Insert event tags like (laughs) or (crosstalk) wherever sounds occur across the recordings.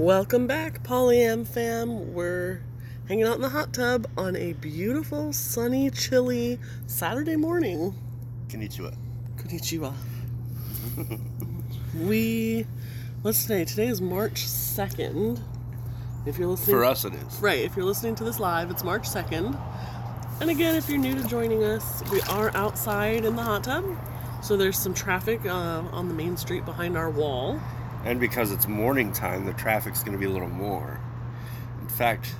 Welcome back, Polyam fam. We're hanging out in the hot tub on a beautiful, sunny, chilly Saturday morning. Konnichiwa. Konnichiwa. (laughs) we, what's today? Today is March 2nd. If you're listening. For us, it is. Right, if you're listening to this live, it's March 2nd. And again, if you're new to joining us, we are outside in the hot tub. So there's some traffic uh, on the main street behind our wall. And because it's morning time, the traffic's going to be a little more. In fact,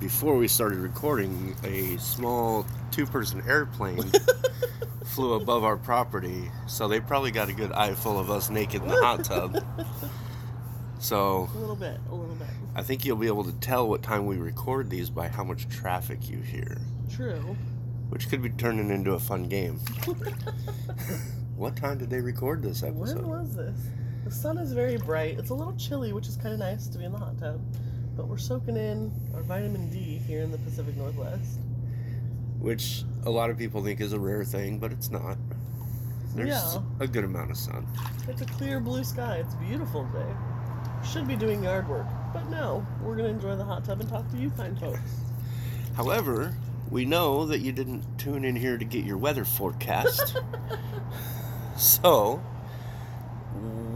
before we started recording, a small two person airplane (laughs) flew above our property. So they probably got a good eye full of us naked in the hot tub. (laughs) So A little bit, a little bit. I think you'll be able to tell what time we record these by how much traffic you hear, True. which could be turning into a fun game. (laughs) what time did they record this episode? When was this? The sun is very bright. It's a little chilly, which is kind of nice to be in the hot tub. But we're soaking in our vitamin D here in the Pacific Northwest. which a lot of people think is a rare thing, but it's not. There's Yeah. a good amount of sun. It's a clear blue sky. It's beautiful today. Should be doing yard work, but no. We're gonna enjoy the hot tub and talk to you fine folks. (laughs) However, we know that you didn't tune in here to get your weather forecast. (laughs) so,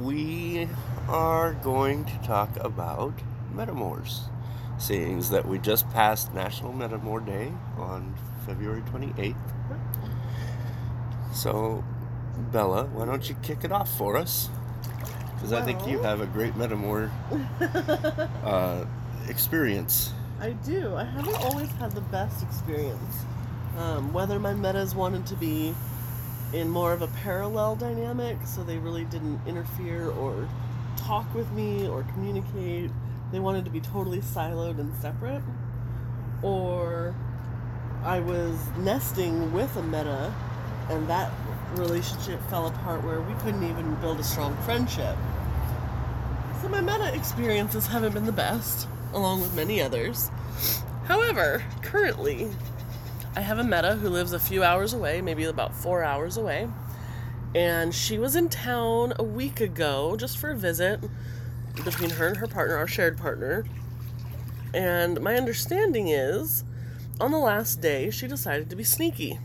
we are going to talk about metamours. Seeing that we just passed National Metamour Day on February 28th. So, Bella, why don't you kick it off for us? Because I think you have a great metamour (laughs) uh, experience. I do. I haven't always had the best experience. Um, whether my metas wanted to be in more of a parallel dynamic, so they really didn't interfere or talk with me or communicate. They wanted to be totally siloed and separate. Or I was nesting with a meta, and that relationship fell apart where we couldn't even build a strong friendship. So my meta experiences haven't been the best, along with many others. However, currently, I have a meta who lives a few hours away, maybe about four hours away. And she was in town a week ago just for a visit between her and her partner, our shared partner. And my understanding is, on the last day, she decided to be sneaky.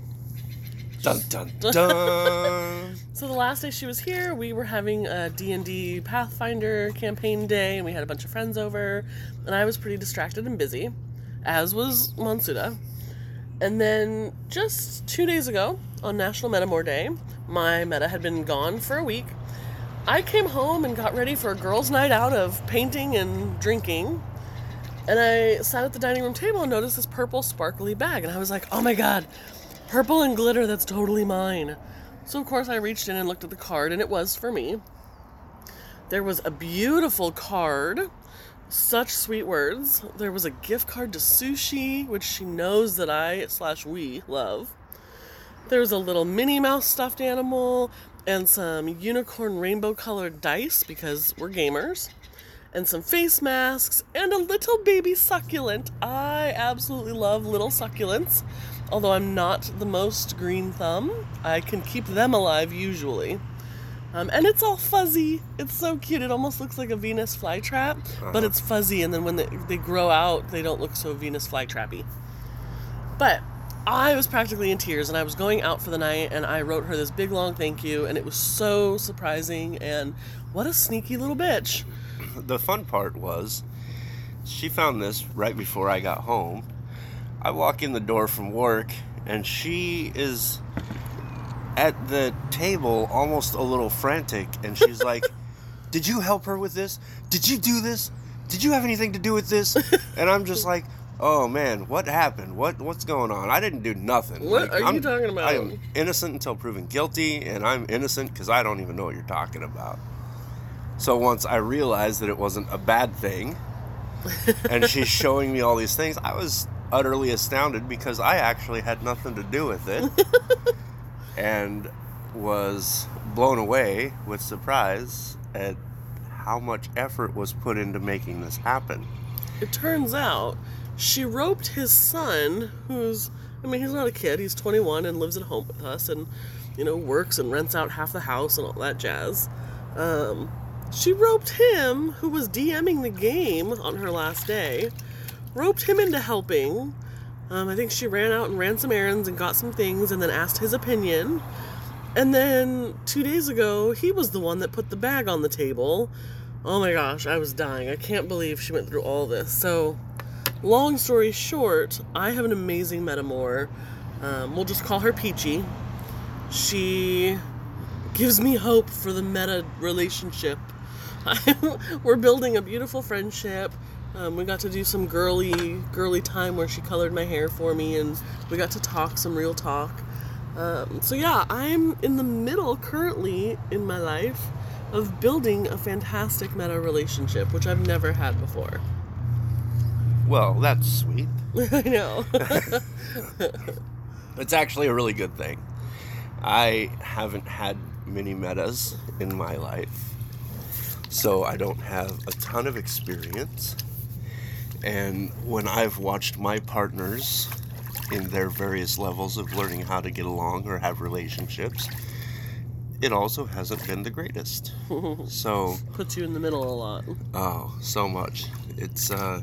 Dun dun (laughs) dun! So the last day she was here, we were having a D&D Pathfinder campaign day, and we had a bunch of friends over, and I was pretty distracted and busy, as was Monsuda. And then just two days ago, on National Metamour Day, my meta had been gone for a week. I came home and got ready for a girls' night out of painting and drinking. And I sat at the dining room table and noticed this purple sparkly bag, and I was like, oh my god, purple and glitter, that's totally mine. So, of course, I reached in and looked at the card, and it was for me. There was a beautiful card, such sweet words. There was a gift card to sushi, which she knows that I slash we love. There was a little Minnie Mouse stuffed animal and some unicorn rainbow colored dice because we're gamers, and some face masks and a little baby succulent. I absolutely love little succulents. Although I'm not the most green thumb, I can keep them alive usually. Um, and it's all fuzzy. It's so cute. It almost looks like a Venus flytrap, but it's fuzzy. And then when they, they grow out, they don't look so Venus flytrappy. But I was practically in tears, and I was going out for the night, and I wrote her this big long thank you, and it was so surprising. And what a sneaky little bitch! (clears throat) the fun part was she found this right before I got home. I walk in the door from work and she is at the table almost a little frantic and she's (laughs) like, "Did you help her with this? Did you do this? Did you have anything to do with this?" And I'm just like, "Oh man, what happened? What what's going on? I didn't do nothing." What Like, are you I'm- talking about? I am innocent until proven guilty and I'm innocent cuz I don't even know what you're talking about. So once I realized that it wasn't a bad thing, and she's (laughs) showing me all these things, I was utterly astounded because I actually had nothing to do with it, (laughs) and was blown away with surprise at how much effort was put into making this happen. It turns out she roped his son, who's, I mean, he's not a kid, he's 21 and lives at home with us and, you know, works and rents out half the house and all that jazz. Um, she roped him, who was DMing the game on her last day, roped him into helping. Um, I think she ran out and ran some errands and got some things and then asked his opinion. And then two days ago, he was the one that put the bag on the table. Oh my gosh, I was dying. I can't believe she went through all this. So, long story short, I have an amazing metamour. Um, we'll just call her Peachy. She gives me hope for the meta relationship. (laughs) We're building a beautiful friendship. Um, we got to do some girly, girly time where she colored my hair for me, and we got to talk some real talk. Um, so yeah, I'm in the middle currently in my life of building a fantastic meta relationship, which I've never had before. Well, that's sweet. (laughs) I know. (laughs) It's actually a really good thing. I haven't had many metas in my life, so I don't have a ton of experience. And when I've watched my partners in their various levels of learning how to get along or have relationships, it also hasn't been the greatest. (laughs) so, Puts you in the middle a lot. oh, so much. It's uh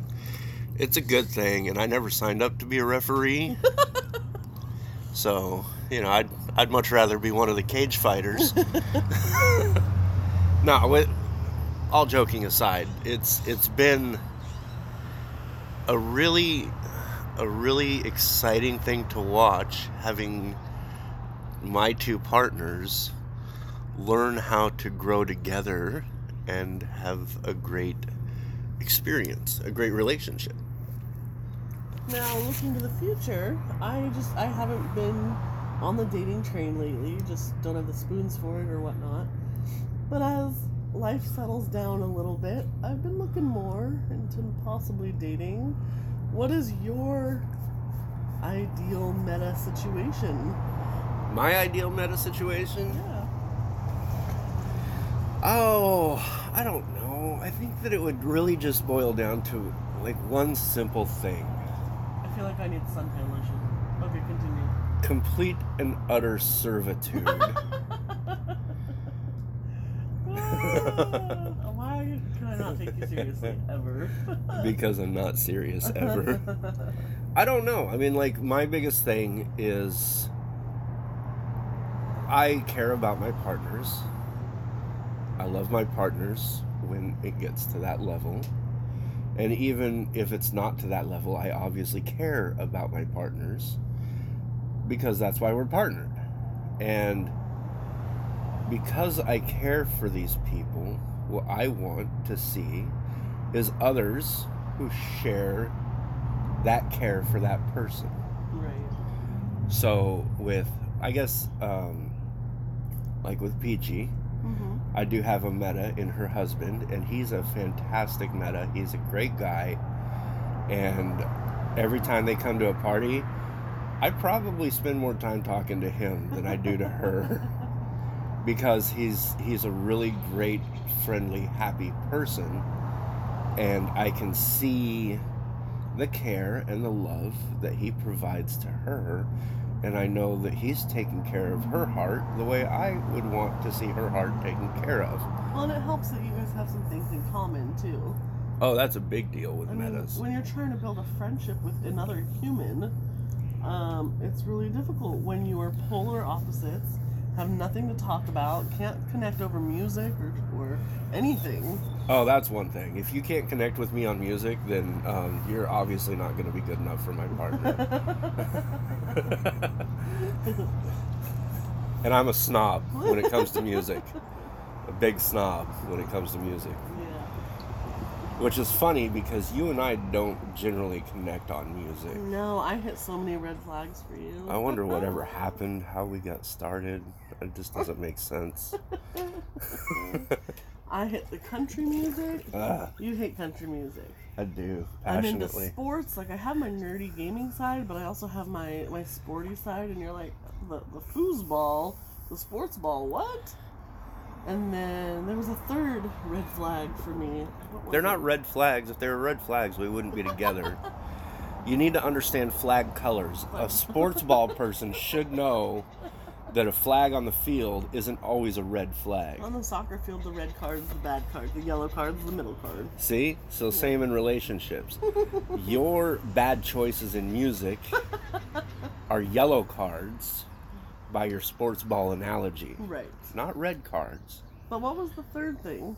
it's a good thing and I never signed up to be a referee. (laughs) so, you know, I'd I'd much rather be one of the cage fighters. (laughs) no, with all joking aside, it's it's been a really a really exciting thing to watch having my two partners learn how to grow together and have a great experience, a great relationship. Now, looking to the future, I just I haven't been on the dating train lately. Just don't have the spoons for it or whatnot. But as life settles down a little bit, I've been looking more into possibly dating. What is your ideal meta situation? My ideal meta situation? Yeah. Oh, I don't know. I think that it would really just boil down to like one simple thing I feel like I need suntan lotion. Okay, continue. complete and utter servitude. (laughs) (laughs) Why can I not take you seriously ever? (laughs) because I'm not serious ever. (laughs) I don't know. I mean, like, my biggest thing is I care about my partners. I love my partners when it gets to that level. And even if it's not to that level, I obviously care about my partners because that's why we're partnered. And because I care for these people, what I want to see is others who share that care for that person. right. So with I guess um like with Peachy, Mm-hmm. I do have a meta in her husband and he's a fantastic meta. He's a great guy. And every time they come to a party, I probably spend more time talking to him than I do to her (laughs) because he's he's a really great, friendly, happy person and I can see the care and the love that he provides to her and I know that he's taking care of her heart the way I would want to see her heart taken care of. Well, and it helps that you guys have some things in common too. Oh, that's a big deal with I mean, metas. when you're trying to build a friendship with another human, um, it's really difficult when you are polar opposites, have nothing to talk about, can't connect over music or, or anything. Oh, that's one thing. If you can't connect with me on music, then um, you're obviously not going to be good enough for my partner. (laughs) and I'm a snob when it comes to music. (laughs) A big snob when it comes to music. Yeah. Which is funny because you and I don't generally connect on music. No, I hit so many red flags for you. I wonder (laughs) whatever happened, how we got started. It just doesn't make sense. (laughs) I hit the country music. Ah, You hate country music. I do I'm into sports. Like I have my nerdy gaming side, but I also have my my sporty side. And you're like the the foosball, the sports ball. What? And then there was a third red flag for me. They're it? not red flags. If they were red flags, we wouldn't be together. (laughs) you need to understand flag colors. A sports ball person should know that a flag on the field isn't always a red flag. On the soccer field, the red card's the bad card, the yellow card's the middle card. See? So same in relationships. (laughs) Your bad choices in music (laughs) are yellow cards by your sports ball analogy, Right. not red cards. But what was the third thing?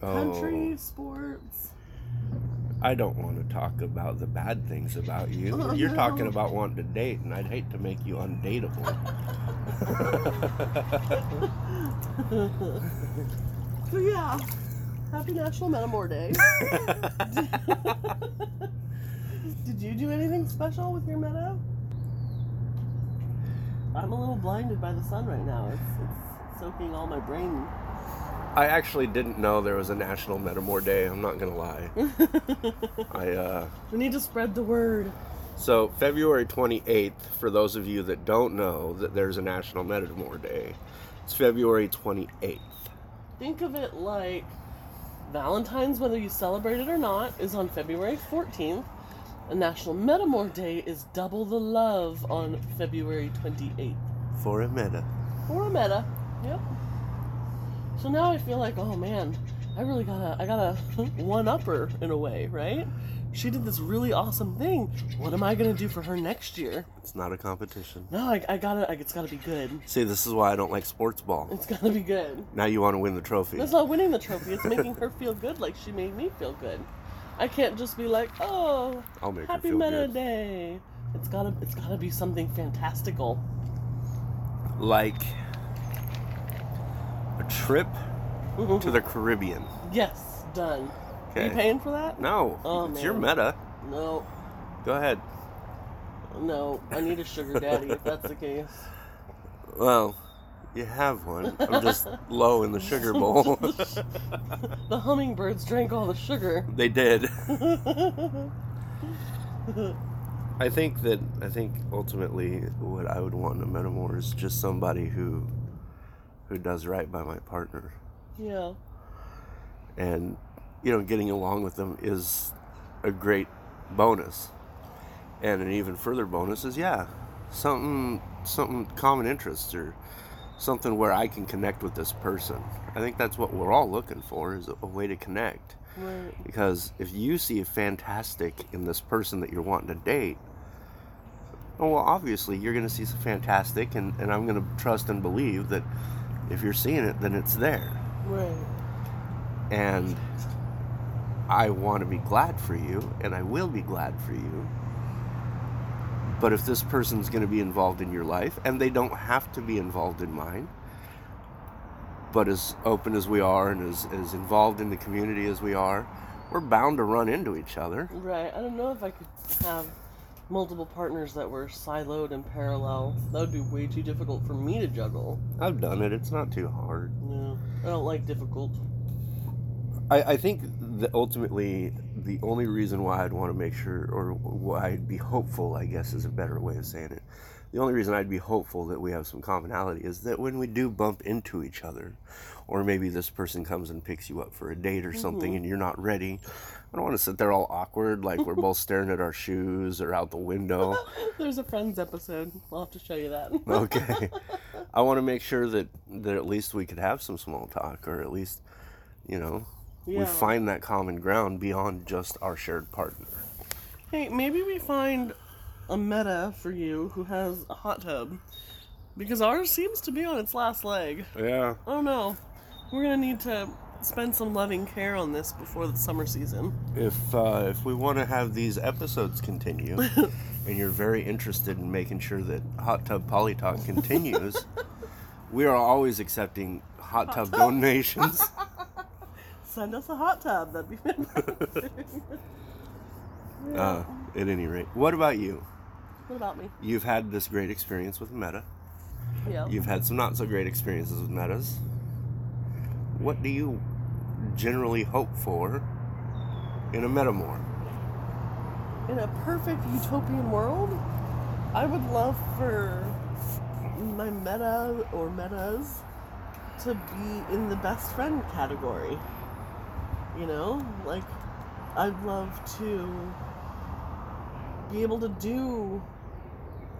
Oh, Country, sports. I don't want to talk about the bad things about you. Oh, You're no. talking about wanting to date, and I'd hate to make you undateable. So yeah, happy National Metamour Day. (laughs) Did you do anything special with your meta? I'm a little blinded by the sun right now. It's, it's soaking all my brain. I actually didn't know there was a National Metamour Day. I'm not gonna lie. (laughs) I uh, We need to spread the word. so February 28th. For those of you that don't know that there's a National Metamour Day, it's February 28th. Think of it like Valentine's, whether you celebrate it or not, is on February 14th. And National Metamour Day is double the love on February 28th. For a meta. For a meta. Yep. So now I feel like, oh man, I really gotta, I gotta (laughs) one up her in a way, right? She did this really awesome thing. What am I gonna do for her next year? It's not a competition. No, I, I gotta, I, it's gotta be good. See, this is why I don't like sports ball. It's gotta be good. Now you want to win the trophy. It's not winning the trophy. It's making her feel good, like she made me feel good. I can't just be like, oh, I'll make happy meta good. day. It's gotta, it's gotta be something fantastical. Like a trip to the Caribbean. Yes, done. Are you Okay. paying for that? No, Oh, it's your meta. No, Go ahead. no. I need a sugar daddy if that's the case. Well, you have one. I'm just (laughs) low in the sugar bowl. (laughs) The hummingbirds drank all the sugar. they did. (laughs) I think that I think ultimately what I would want in a metamour is just somebody who who does right by my partner. yeah. and you know getting along with them is a great bonus and an even further bonus is yeah something something common interests or something where i can connect with this person i think that's what we're all looking for is a, way to connect Right. because if you see a fantastic in this person that you're wanting to date oh, well obviously you're going to see some fantastic and, and i'm going to trust and believe that if you're seeing it then it's there Right. and I want to be glad for you, and I will be glad for you. But if this person's going to be involved in your life, and they don't have to be involved in mine, but as open as we are and as, as involved in the community as we are, we're bound to run into each other. Right. I don't know if I could have multiple partners that were siloed and parallel. That would be way too difficult for me to juggle. I've done it, it's not too hard. No, I don't like difficult. I, I think that ultimately the only reason why I'd want to make sure, or why I'd be hopeful, I guess is a better way of saying it. The only reason I'd be hopeful that we have some commonality is that when we do bump into each other, or maybe this person comes and picks you up for a date or something mm-hmm. and you're not ready, I don't want to sit there all awkward like we're both staring at our shoes or out the window. (laughs) There's a Friends episode. I'll have to show you that. (laughs) Okay. I want to make sure that, that at least we could have some small talk, or at least, you know, we find that common ground beyond just our shared partner. Hey, maybe we find a meta for you who has a hot tub. Because ours seems to be on its last leg. Yeah. Oh don't. We're gonna need to spend some loving care on this before the summer season. If uh, if we want to have these episodes continue, (laughs) and you're very interested in making sure that Hot Tub Poly Talk continues, (laughs) we are always accepting hot tub donations. (laughs) Send us a hot tub. That'd be fantastic. Uh, at any rate, what about you? What about me? You've had this great experience with Meta. Yeah. You've had some not so great experiences with Metas. What do you generally hope for in a Metamour? In a perfect utopian world, I would love for my meta or metas to be in the best friend category. You know, like I'd love to be able to do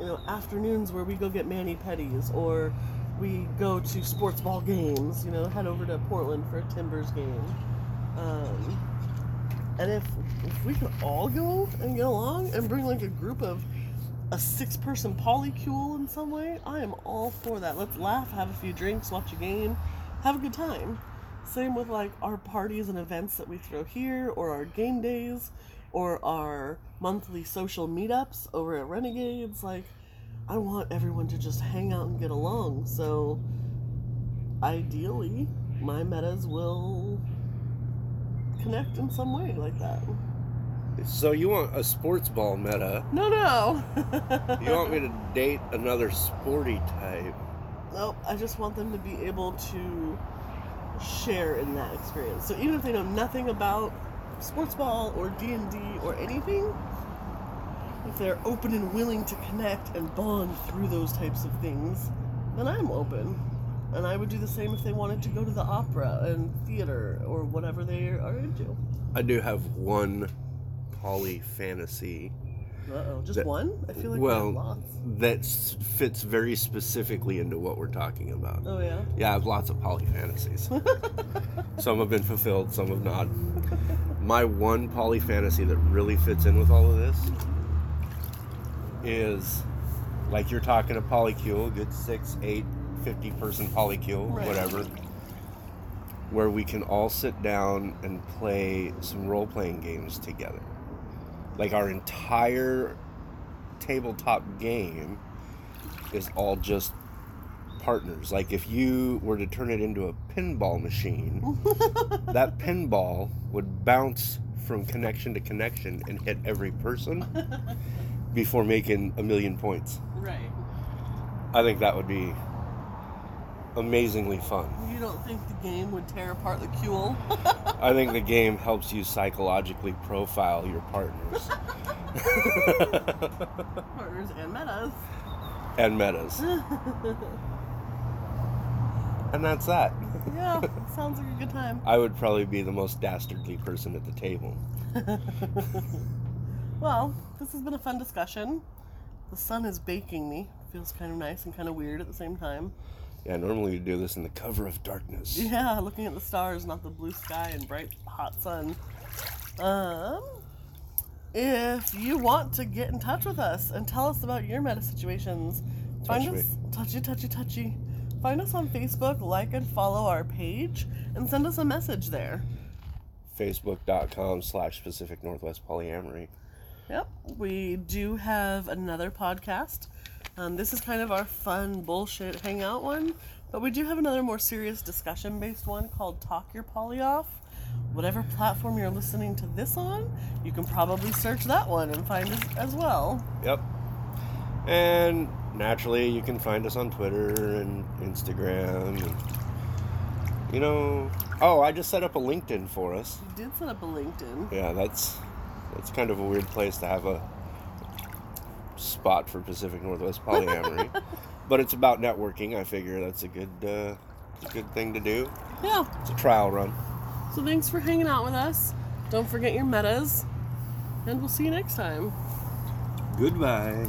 you know, afternoons where we go get mani pedis or we go to sports ball games, you know, head over to Portland for a Timbers game. Um, and if if we can all go and get along and bring like a group of a six person polycule in some way, I am all for that. Let's laugh, have a few drinks, watch a game, have a good time. Same with like our parties and events that we throw here, or our game days, or our monthly social meetups over at Renegades. Like, I want everyone to just hang out and get along. So, ideally, my metas will connect in some way like that. So you want a sports ball meta? No, no. You want me to date another sporty type? Nope. I just want them to be able to share in that experience. So even if they know nothing about sports ball or D and D or anything, if they're open and willing to connect and bond through those types of things, then I'm open. And I would do the same if they wanted to go to the opera and theater or whatever they are into. I do have one poly fantasy Uh oh, just That- one? I feel like we well lots. that fits very specifically into what we're talking about. Oh yeah. Yeah, I have lots of poly fantasies. (laughs) some have been fulfilled, some have not. My one poly fantasy that really fits in with all of this is like you're talking a polycule, good six, eight, 50 person polycule, Right. whatever, where we can all sit down and play some role playing games together. Like our entire tabletop game is all just partners. Like if you were to turn it into a pinball machine, (laughs) that pinball would bounce from connection to connection and hit every person (laughs) before making a million points. Right. I think that would be amazingly fun. You don't think the game would tear apart the cule? I think the (laughs) game helps you psychologically profile your partners Partners and metas. and metas. (laughs) And that's that. (laughs) Yeah, sounds like a good time. I would probably be the most dastardly person at the table. (laughs) Well, this has been a fun discussion. The sun is baking me. Feels kind of nice and kind of weird at the same time. Yeah, normally you do this in the cover of darkness. Yeah, looking at the stars, not the blue sky and bright hot sun. Um, if you want to get in touch with us and tell us about your meta situations, find Touch me. us touchy touchy touchy. Find us on Facebook, like and follow our page, and send us a message there. Facebook.com slash Pacific Northwest Polyamory. Yep, we do have another podcast. Um, this is kind of our fun bullshit hangout one, but we do have another more serious discussion based one called Talk Your Poly Off. Whatever platform you're listening to this on, you can probably search that one and find us as well. Yep. And naturally, you can find us on Twitter and Instagram. And, you know, oh, I just set up a LinkedIn for us. You did set up a LinkedIn. Yeah, that's that's kind of a weird place to have a spot for Pacific Northwest (laughs) polyamory, but it's about networking. I figure that's a good uh, a good thing to do. Yeah, It's a trial run. so thanks for hanging out with us. Don't forget your metas, and we'll see you next time. Goodbye.